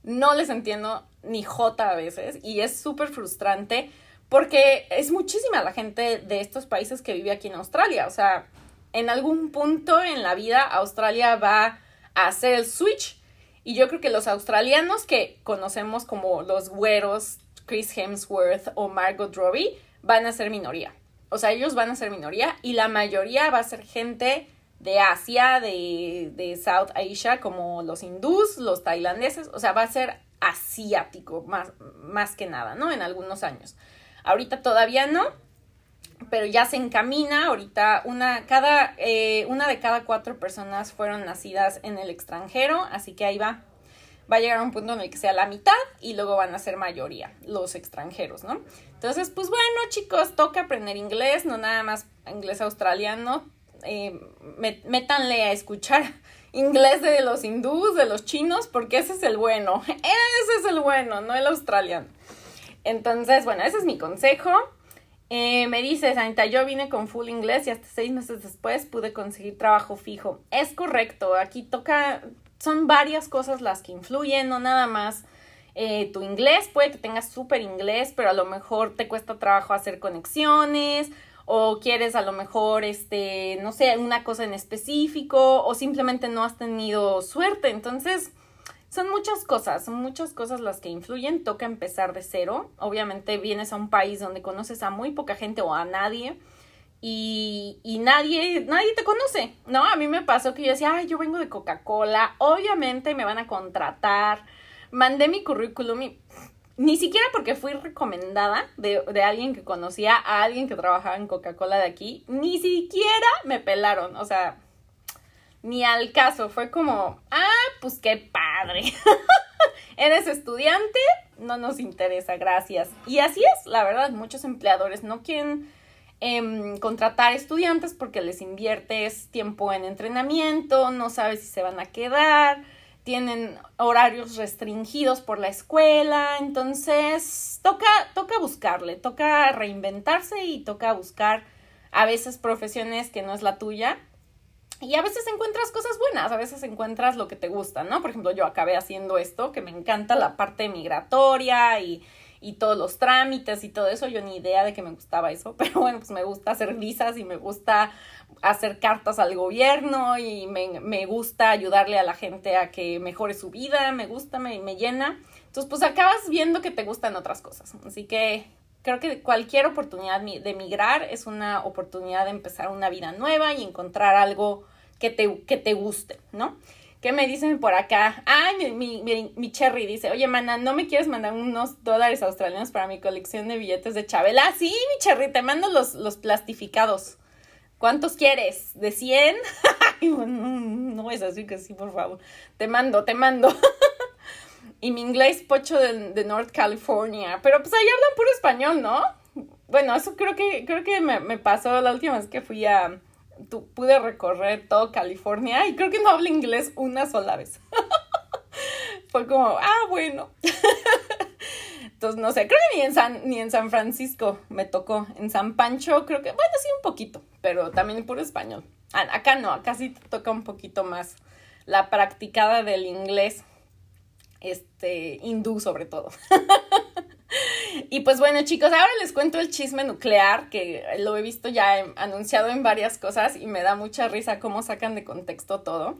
no les entiendo ni jota a veces y es súper frustrante porque es muchísima la gente de estos países que vive aquí en Australia. O sea, en algún punto en la vida Australia va a hacer el switch y yo creo que los australianos que conocemos como los güeros, Chris Hemsworth o Margot Robbie, van a ser minoría. O sea, ellos van a ser minoría y la mayoría va a ser gente de Asia, de, de South Asia, como los hindús, los tailandeses, o sea, va a ser asiático más, más que nada, ¿no? En algunos años. Ahorita todavía no, pero ya se encamina. Ahorita una, cada, eh, una de cada cuatro personas fueron nacidas en el extranjero, así que ahí va. Va a llegar a un punto en el que sea la mitad y luego van a ser mayoría los extranjeros, ¿no? Entonces, pues bueno, chicos, toca aprender inglés, no nada más inglés australiano. Eh, métanle a escuchar inglés de los hindús, de los chinos, porque ese es el bueno. Ese es el bueno, no el australiano. Entonces, bueno, ese es mi consejo. Eh, me dice Sanita, yo vine con full inglés y hasta seis meses después pude conseguir trabajo fijo. Es correcto, aquí toca, son varias cosas las que influyen, no nada más eh, tu inglés, puede que tengas súper inglés, pero a lo mejor te cuesta trabajo hacer conexiones o quieres a lo mejor, este, no sé, una cosa en específico o simplemente no has tenido suerte. Entonces, son muchas cosas, son muchas cosas las que influyen. Toca empezar de cero. Obviamente vienes a un país donde conoces a muy poca gente o a nadie. Y, nadie, nadie te conoce, ¿no? A mí me pasó que yo decía, ay, yo vengo de Coca-Cola, obviamente me van a contratar. Mandé mi currículum y ni siquiera porque fui recomendada de, de, alguien que conocía a alguien que trabajaba en Coca-Cola de aquí, ni siquiera me pelaron. O sea, ni al caso. Fue como, ah, pues qué padre. Eres estudiante, no nos interesa, gracias. Y así es, la verdad, muchos empleadores no quieren em, contratar estudiantes porque les inviertes tiempo en entrenamiento, no sabes si se van a quedar, tienen horarios restringidos por la escuela, entonces toca, toca buscarle, toca reinventarse y toca buscar a veces profesiones que no es la tuya y a veces encuentras cosas buenas, a veces encuentras lo que te gusta, ¿no? Por ejemplo, yo acabé haciendo esto, que me encanta la parte migratoria y, y todos los trámites y todo eso. Yo ni idea de que me gustaba eso, pero bueno, pues me gusta hacer visas y me gusta hacer cartas al gobierno y me, me gusta ayudarle a la gente a que mejore su vida, me gusta, me, me llena. Entonces, pues acabas viendo que te gustan otras cosas. Así que creo que cualquier oportunidad de migrar es una oportunidad de empezar una vida nueva y encontrar algo que te, que te guste, ¿no? ¿Qué me dicen por acá? Ay, mi, mi, mi, Cherry dice, oye, mana, ¿no me quieres mandar unos dólares australianos para mi colección de billetes de Chabela? Ah, sí, mi Cherry, te mando los, los plastificados. ¿Cuántos quieres? ¿De 100? no es así que sí, por favor. Te mando, te mando. y mi inglés pocho de, North California. Pero pues ahí hablan puro español, ¿no? Bueno, eso creo que, creo que me, pasó la última vez que fui a, tu, pude recorrer todo California y creo que no hablo inglés una sola vez. Fue como, ah, bueno. Entonces, no sé, creo que ni en, San, ni en San Francisco me tocó. En San Pancho creo que, bueno, sí, un poquito, pero también puro español. Acá no, acá sí te toca un poquito más la practicada del inglés este, hindú sobre todo. y pues bueno, chicos, ahora les cuento el chisme nuclear, que lo he visto ya anunciado en varias cosas y me da mucha risa cómo sacan de contexto todo.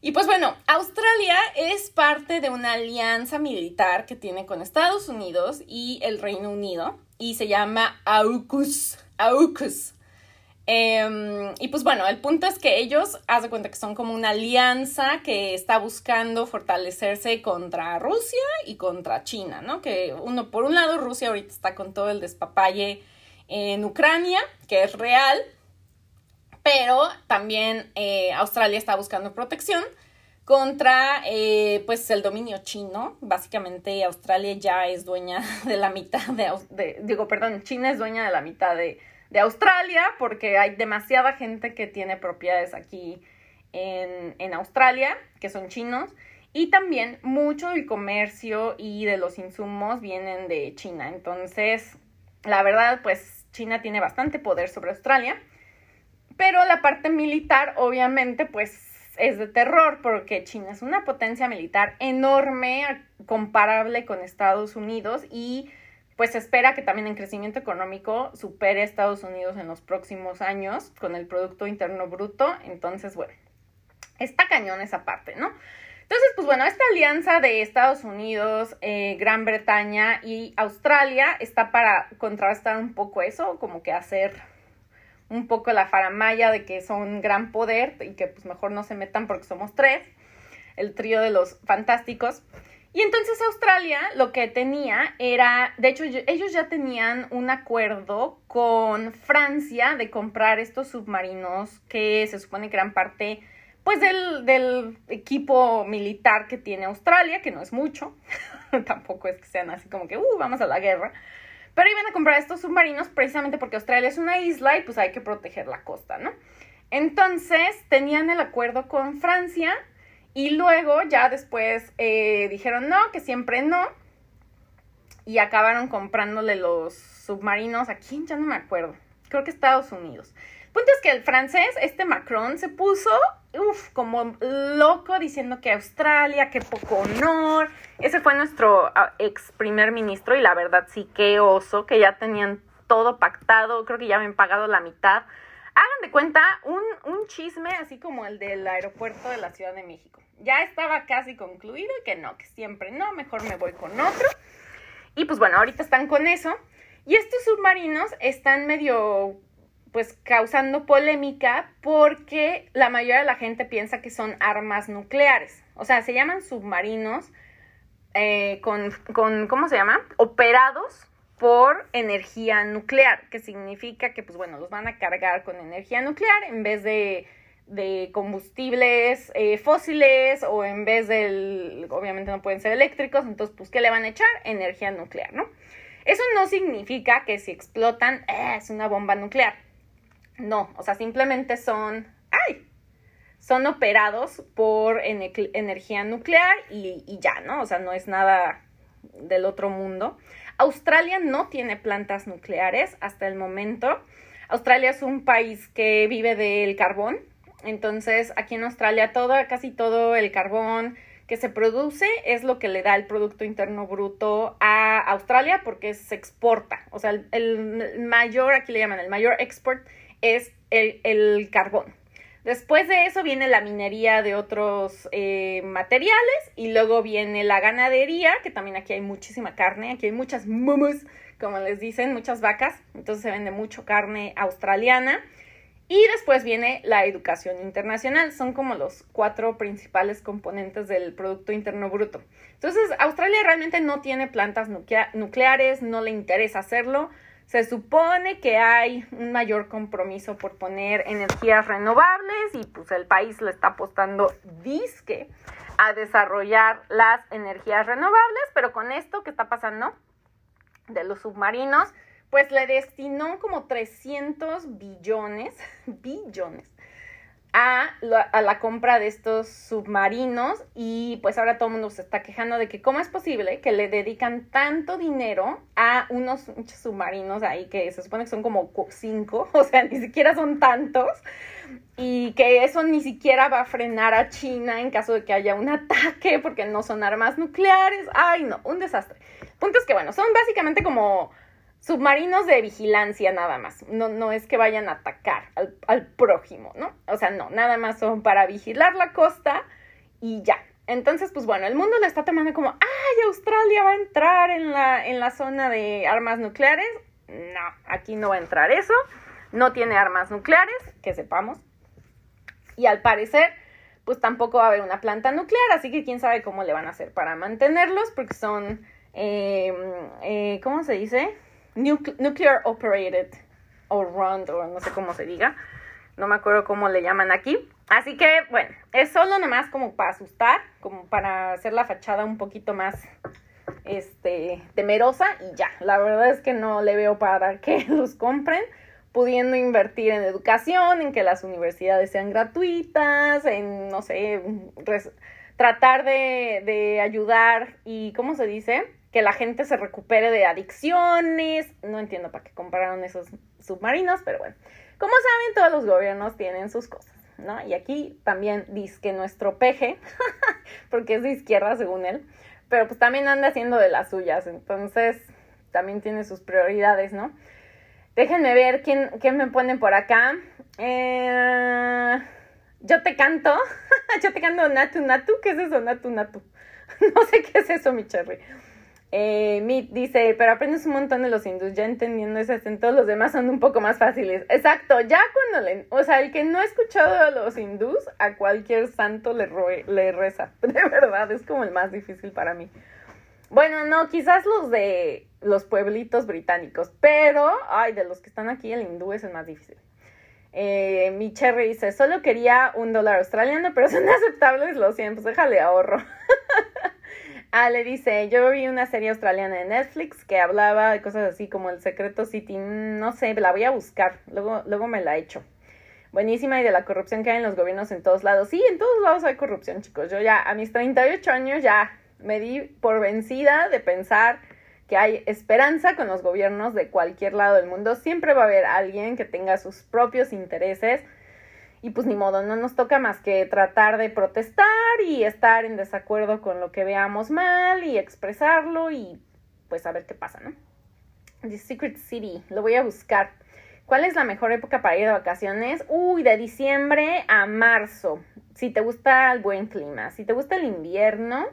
Y pues bueno, Australia es parte de una alianza militar que tiene con Estados Unidos y el Reino Unido y se llama AUKUS. AUKUS. Em, y pues bueno, el punto es que ellos, haz de cuenta que son como una alianza que está buscando fortalecerse contra Rusia y contra China, ¿no? Que uno, por un lado, Rusia ahorita está con todo el despapalle en Ucrania, que es real, pero también eh, Australia está buscando protección contra eh, pues el dominio chino. Básicamente Australia ya es dueña de la mitad de, digo, perdón, China es dueña de la mitad de, de, Australia porque hay demasiada gente que tiene propiedades aquí en, en Australia, que son chinos. Y también mucho del comercio y de los insumos vienen de China. Entonces, la verdad, pues China tiene bastante poder sobre Australia. Pero la parte militar, obviamente, pues es de terror porque China es una potencia militar enorme, comparable con Estados Unidos y pues espera que también en crecimiento económico supere a Estados Unidos en los próximos años con el Producto Interno Bruto. Entonces, bueno, está cañón esa parte, ¿no? Entonces, pues bueno, esta alianza de Estados Unidos, eh, Gran Bretaña y Australia está para contrastar un poco eso, como que hacer un poco la faramaya de que son gran poder y que pues mejor no se metan porque somos tres, el trío de los fantásticos. Y entonces Australia lo que tenía era, de hecho ellos ya tenían un acuerdo con Francia de comprar estos submarinos que se supone que eran parte pues del, del equipo militar que tiene Australia, que no es mucho, tampoco es que sean así como que, uh, vamos a la guerra, pero iban a comprar estos submarinos precisamente porque Australia es una isla y pues hay que proteger la costa, ¿no? Entonces tenían el acuerdo con Francia y luego ya después eh, dijeron no, que siempre no. Y acabaron comprándole los submarinos a quién, ya no me acuerdo. Creo que Estados Unidos punto es que el francés, este Macron, se puso, como loco diciendo que Australia, que poco honor. Ese fue nuestro ah, ex primer ministro y la verdad sí que oso, que ya tenían todo pactado, creo que ya habían pagado la mitad. Hagan de cuenta un, un chisme así como el del aeropuerto de la Ciudad de México. Ya estaba casi concluido y que no, que siempre no, mejor me voy con otro. Y pues bueno, ahorita están con eso. Y estos submarinos están medio pues causando polémica porque la mayoría de la gente piensa que son armas nucleares. O sea, se llaman submarinos eh, con, con, ¿cómo se llama? Operados por energía nuclear, que significa que, pues bueno, los van a cargar con energía nuclear en vez de, combustibles eh, fósiles o en vez del, obviamente no pueden ser eléctricos, entonces, pues, ¿qué le van a echar? Energía nuclear, ¿no? Eso no significa que si explotan, eh, es una bomba nuclear. No, o sea, simplemente son, ¡ay! Son operados por energía nuclear y ya, ¿no? O sea, no es nada del otro mundo. Australia no tiene plantas nucleares hasta el momento. Australia es un país que vive del carbón. Entonces, aquí en Australia, todo, casi todo el carbón que se produce es lo que le da el Producto Interno Bruto a Australia porque se exporta. O sea, el, mayor, aquí le llaman el mayor export es el, carbón. Después de eso viene la minería de otros eh, materiales y luego viene la ganadería, que también aquí hay muchísima carne, aquí hay muchas mumus, como les dicen, muchas vacas, entonces se vende mucho carne australiana. Y después viene la educación internacional, son como los cuatro principales componentes del Producto Interno Bruto. Entonces, Australia realmente no tiene plantas nucleares, no le interesa hacerlo, se supone que hay un mayor compromiso por poner energías renovables y pues el país le está apostando disque a desarrollar las energías renovables, pero con esto que está pasando de los submarinos, pues le destinó como 300 billones, billones a la, compra de estos submarinos y pues ahora todo el mundo se está quejando de que cómo es posible que le dedican tanto dinero a unos submarinos ahí que se supone que son como cinco, o sea, ni siquiera son tantos y que eso ni siquiera va a frenar a China en caso de que haya un ataque porque no son armas nucleares. Ay, no, un desastre. Punto es que bueno, son básicamente como submarinos de vigilancia nada más. No, no es que vayan a atacar al, prójimo, ¿no? O sea, no, nada más son para vigilar la costa y ya. Entonces, pues bueno, el mundo le está tomando como, ¡ay, Australia va a entrar en la, en la zona de armas nucleares! No, aquí no va a entrar eso. No tiene armas nucleares, que sepamos. Y al parecer, pues tampoco va a haber una planta nuclear, así que quién sabe cómo le van a hacer para mantenerlos, porque son, eh, eh, ¿cómo se dice? Nuclear operated o run o no sé cómo se diga. No me acuerdo cómo le llaman aquí. Así que, bueno, es solo nomás como para asustar, como para hacer la fachada un poquito más este, temerosa y ya. La verdad es que no le veo para que los compren, pudiendo invertir en educación, en que las universidades sean gratuitas, en, no sé, tratar de, de ayudar y, ¿cómo se dice? Que la gente se recupere de adicciones. No entiendo para qué compraron esos submarinos, pero bueno. Como saben, todos los gobiernos tienen sus cosas, ¿no? Y aquí también dice que nuestro peje, porque es de izquierda según él, pero pues también anda haciendo de las suyas, entonces también tiene sus prioridades, ¿no? Déjenme ver quién, quién me pone por acá. Eh, yo te canto, yo te canto Natu Natu, ¿qué es eso Natu Natu? no sé qué es eso, mi cherry. Eh, dice, pero aprendes un montón de los hindús, ya entendiendo ese acento, los demás son un poco más fáciles. Exacto, ya cuando le, o sea, el que no ha escuchado a los hindús, a cualquier santo le, le reza. De verdad, es como el más difícil para mí. Bueno, no, quizás los de los pueblitos británicos, pero, ay, de los que están aquí, el hindú es el más difícil. Eh, mi Cherry dice, solo quería un dólar australiano, pero son aceptables los 100, pues déjale ahorro. Ah, le dice, yo vi una serie australiana de Netflix que hablaba de cosas así como El Secreto City, no sé, la voy a buscar, luego, luego me la echo. Buenísima y de la corrupción que hay en los gobiernos en todos lados. Sí, en todos lados hay corrupción, chicos. Yo ya a mis 38 años ya me di por vencida de pensar que hay esperanza con los gobiernos de cualquier lado del mundo. Siempre va a haber alguien que tenga sus propios intereses y pues ni modo, no nos toca más que tratar de protestar y estar en desacuerdo con lo que veamos mal y expresarlo y pues a ver qué pasa, ¿no? The Secret City, lo voy a buscar. ¿Cuál es la mejor época para ir de vacaciones? Uy, de diciembre a marzo. Si te gusta el buen clima, si te gusta el invierno,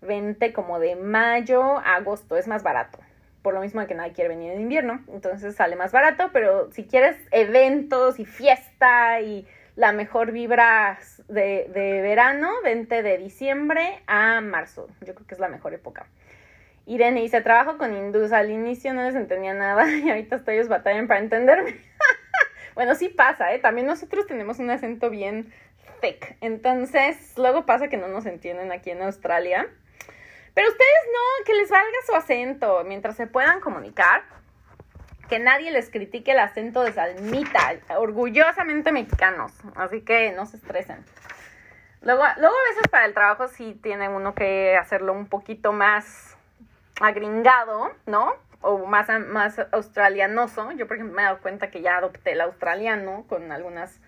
vente como de mayo a agosto, es más barato por lo mismo de que nadie quiere venir en invierno, entonces sale más barato, pero si quieres eventos y fiesta y la mejor vibra de, de verano, vente de diciembre a marzo, yo creo que es la mejor época. Irene dice, trabajo con hindús, al inicio no les entendía nada y ahorita estoy ellos batallan para entenderme. bueno, sí pasa, ¿eh? También nosotros tenemos un acento bien thick, entonces luego pasa que no nos entienden aquí en Australia. Pero ustedes no, que les valga su acento mientras se puedan comunicar. Que nadie les critique el acento de Salmita, orgullosamente mexicanos. Así que no se estresen. Luego, luego a veces para el trabajo sí tiene uno que hacerlo un poquito más agringado, ¿no? O más, más australianoso. Yo, por ejemplo, me he dado cuenta que ya adopté el australiano con algunas,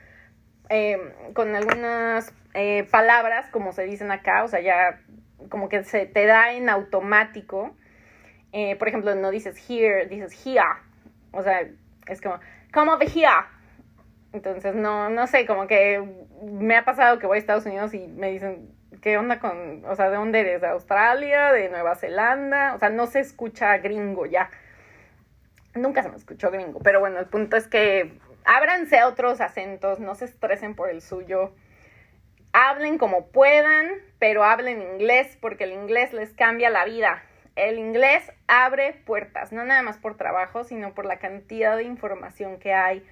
eh, con algunas eh, palabras, como se dicen acá. O sea, ya como que se te da en automático. Eh, por ejemplo, no dices here, dices here. O sea, es como, come over here. Entonces, no, no sé, como que me ha pasado que voy a Estados Unidos y me dicen, ¿qué onda con, o sea, de dónde eres? ¿De Australia? ¿De Nueva Zelanda? O sea, no se escucha gringo ya. Nunca se me escuchó gringo, pero bueno, el punto es que ábranse a otros acentos, no se estresen por el suyo hablen como puedan, pero hablen inglés porque el inglés les cambia la vida. El inglés abre puertas, no nada más por trabajo, sino por la cantidad de información que hay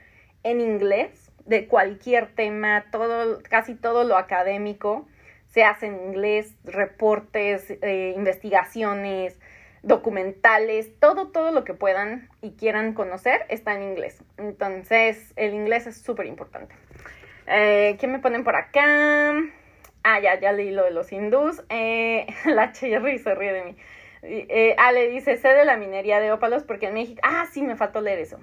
en inglés de cualquier tema, todo, casi todo lo académico se hace en inglés, reportes, eh, investigaciones, documentales, todo, todo lo que puedan y quieran conocer está en inglés. Entonces, el inglés es súper importante. Eh, ¿Qué me ponen por acá? Ah, ya, ya leí lo de los hindús. Eh, la Cherry se ríe de mí. Eh, Ale dice, sé de la minería de ópalos porque en México... Ah, sí, me faltó leer eso.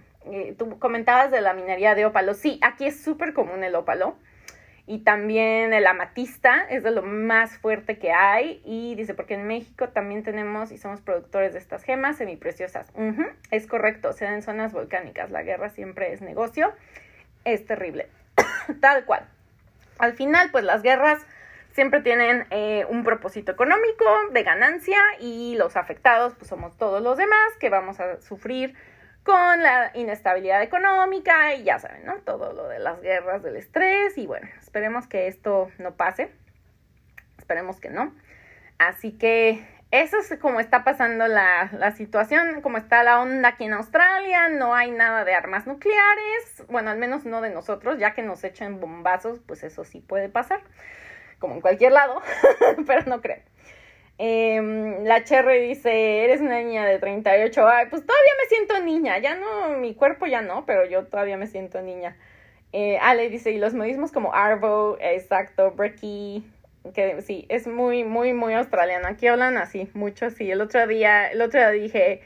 Tú comentabas de la minería de ópalos. Sí, aquí es súper común el ópalo. Y también el amatista es de lo más fuerte que hay. Y dice, porque en México también tenemos y somos productores de estas gemas semipreciosas. Uh es correcto, se da en zonas volcánicas. La guerra siempre es negocio. Es terrible. tal cual. Al final, pues las guerras siempre tienen eh, un propósito económico de ganancia y los afectados pues somos todos los demás que vamos a sufrir con la inestabilidad económica y ya saben, ¿no? Todo lo de las guerras, del estrés y bueno, esperemos que esto no pase, esperemos que no. Así que eso es como está pasando la, la, situación, como está la onda aquí en Australia, no hay nada de armas nucleares, bueno, al menos no de nosotros, ya que nos echen bombazos, pues eso sí puede pasar, como en cualquier lado, pero no creo. Em, la Cherry dice, eres una niña de 38, ay, pues todavía me siento niña, ya no, mi cuerpo ya no, pero yo todavía me siento niña. Eh, Ale dice, y los modismos como Arvo, exacto, Brecky, que sí, es muy, muy, muy australiano. Aquí hablan así, mucho así. El otro día, el otro día dije,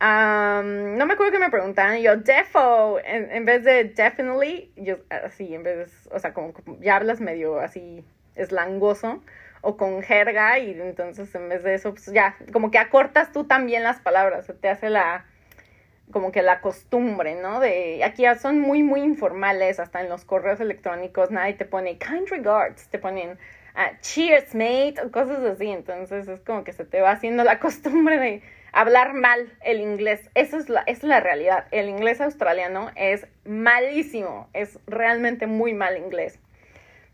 no me acuerdo que me preguntaban, yo, defo, en, vez de definitely, yo, así, en vez o sea, como ya hablas medio así, eslangoso o con jerga y entonces en vez de eso, pues ya, como que acortas tú también las palabras, te hace la, como que la costumbre, ¿no? De, aquí son muy, muy informales, hasta en los correos electrónicos nadie te pone kind regards, te ponen cheers mate, o cosas así, entonces es como que se te va haciendo la costumbre de hablar mal el inglés, eso es la, es la realidad, el inglés australiano es malísimo, es realmente muy mal inglés.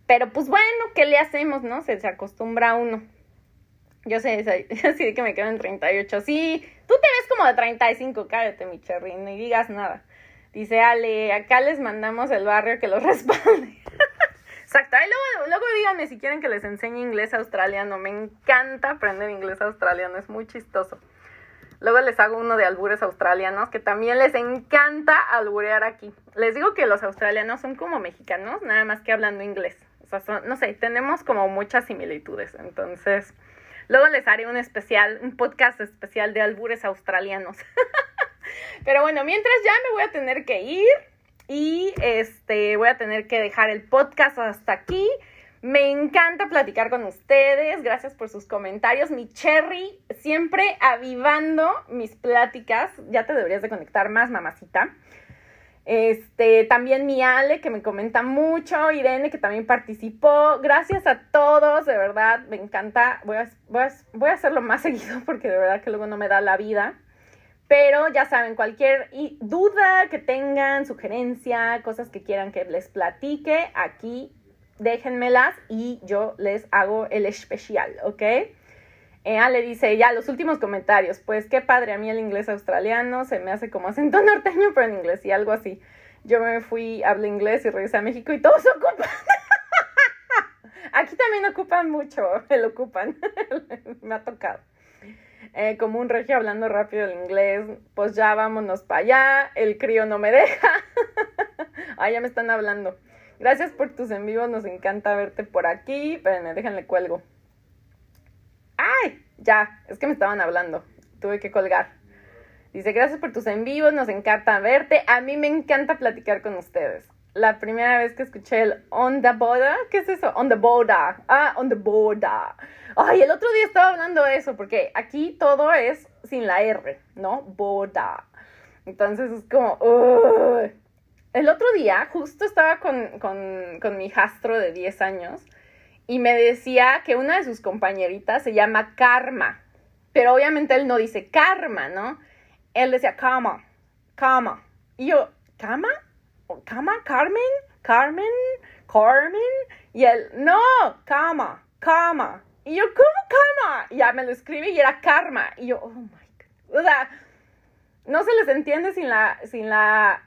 Pero pues bueno, ¿qué le hacemos, no? Se, se acostumbra a uno. Yo sé, así que me quedo en 38. Sí, tú te ves como de 35, cállate, mi cherry, ni digas nada. Dice Ale, acá les mandamos el barrio que los respalde. Exacto, luego, luego díganme si quieren que les enseñe inglés australiano. Me encanta aprender inglés australiano, es muy chistoso. Luego les hago uno de albures australianos, que también les encanta alburear aquí. Les digo que los australianos son como mexicanos, nada más que hablando inglés sea, no sé, tenemos como muchas similitudes. Entonces, luego les haré un especial, un podcast especial de albures australianos. Pero bueno, mientras ya me voy a tener que ir y este voy a tener que dejar el podcast hasta aquí. Me encanta platicar con ustedes. Gracias por sus comentarios. Mi Cherry siempre avivando mis pláticas. Ya te deberías de conectar más, mamacita. Este, también mi Ale, que me comenta mucho, Irene, que también participó. Gracias a todos, de verdad, me encanta. Voy a, voy a, hacerlo más seguido porque de verdad que luego no me da la vida. Pero ya saben, cualquier duda que tengan, sugerencia, cosas que quieran que les platique, aquí déjenmelas y yo les hago el especial, ¿ok? Ella le dice, ya, los últimos comentarios. Pues qué padre, a mí el inglés australiano se me hace como acento norteño, pero en inglés y algo así. Yo me fui, hablé inglés y regresé a México y todos ocupan. Aquí también ocupan mucho, lo ocupan. me ha tocado. Eh, como un regio hablando rápido el inglés, pues ya vámonos para allá, el crío no me deja. ah, ya me están hablando. Gracias por tus en vivos, nos encanta verte por aquí. Espérenme, déjenle cuelgo. ¡Ay! Ya, es que me estaban hablando. Tuve que colgar. Dice, gracias por tus en vivos, nos encanta verte. A mí me encanta platicar con ustedes. La primera vez que escuché el on the border, ¿qué es eso? On the border. Ah, on the border. Ay, el otro día estaba hablando de eso, porque aquí todo es sin la R, ¿no? Border. Entonces es como, El otro día justo estaba con, con, con mi hijastro de 10 años y me decía que una de sus compañeritas se llama Karma, pero obviamente él no dice Karma, ¿no? Él decía Kama, Kama. Y yo, ¿Kama? ¿Kama? ¿Carmen? ¿Carmen? ¿Carmen? Y él, no, Kama, Kama. Y yo, ¿cómo Kama? Y ya me lo escribe y era Karma. Y yo, oh my God. O sea, no se les entiende sin la, sin la,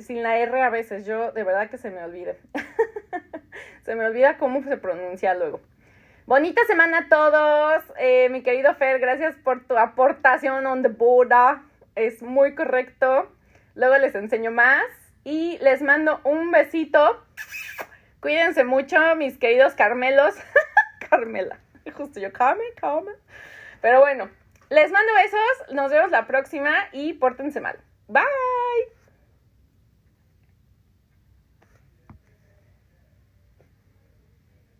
sin la R a veces. Yo, de verdad que se me olvide. Se me olvida cómo se pronuncia luego. Bonita semana a todos. Eh, mi querido Fer, gracias por tu aportación on the Buddha. Es muy correcto. Luego les enseño más. Y les mando un besito. Cuídense mucho, mis queridos Carmelos. Carmela. Justo yo, Carmen, Carmen. Pero bueno, les mando besos. Nos vemos la próxima y pórtense mal. Bye.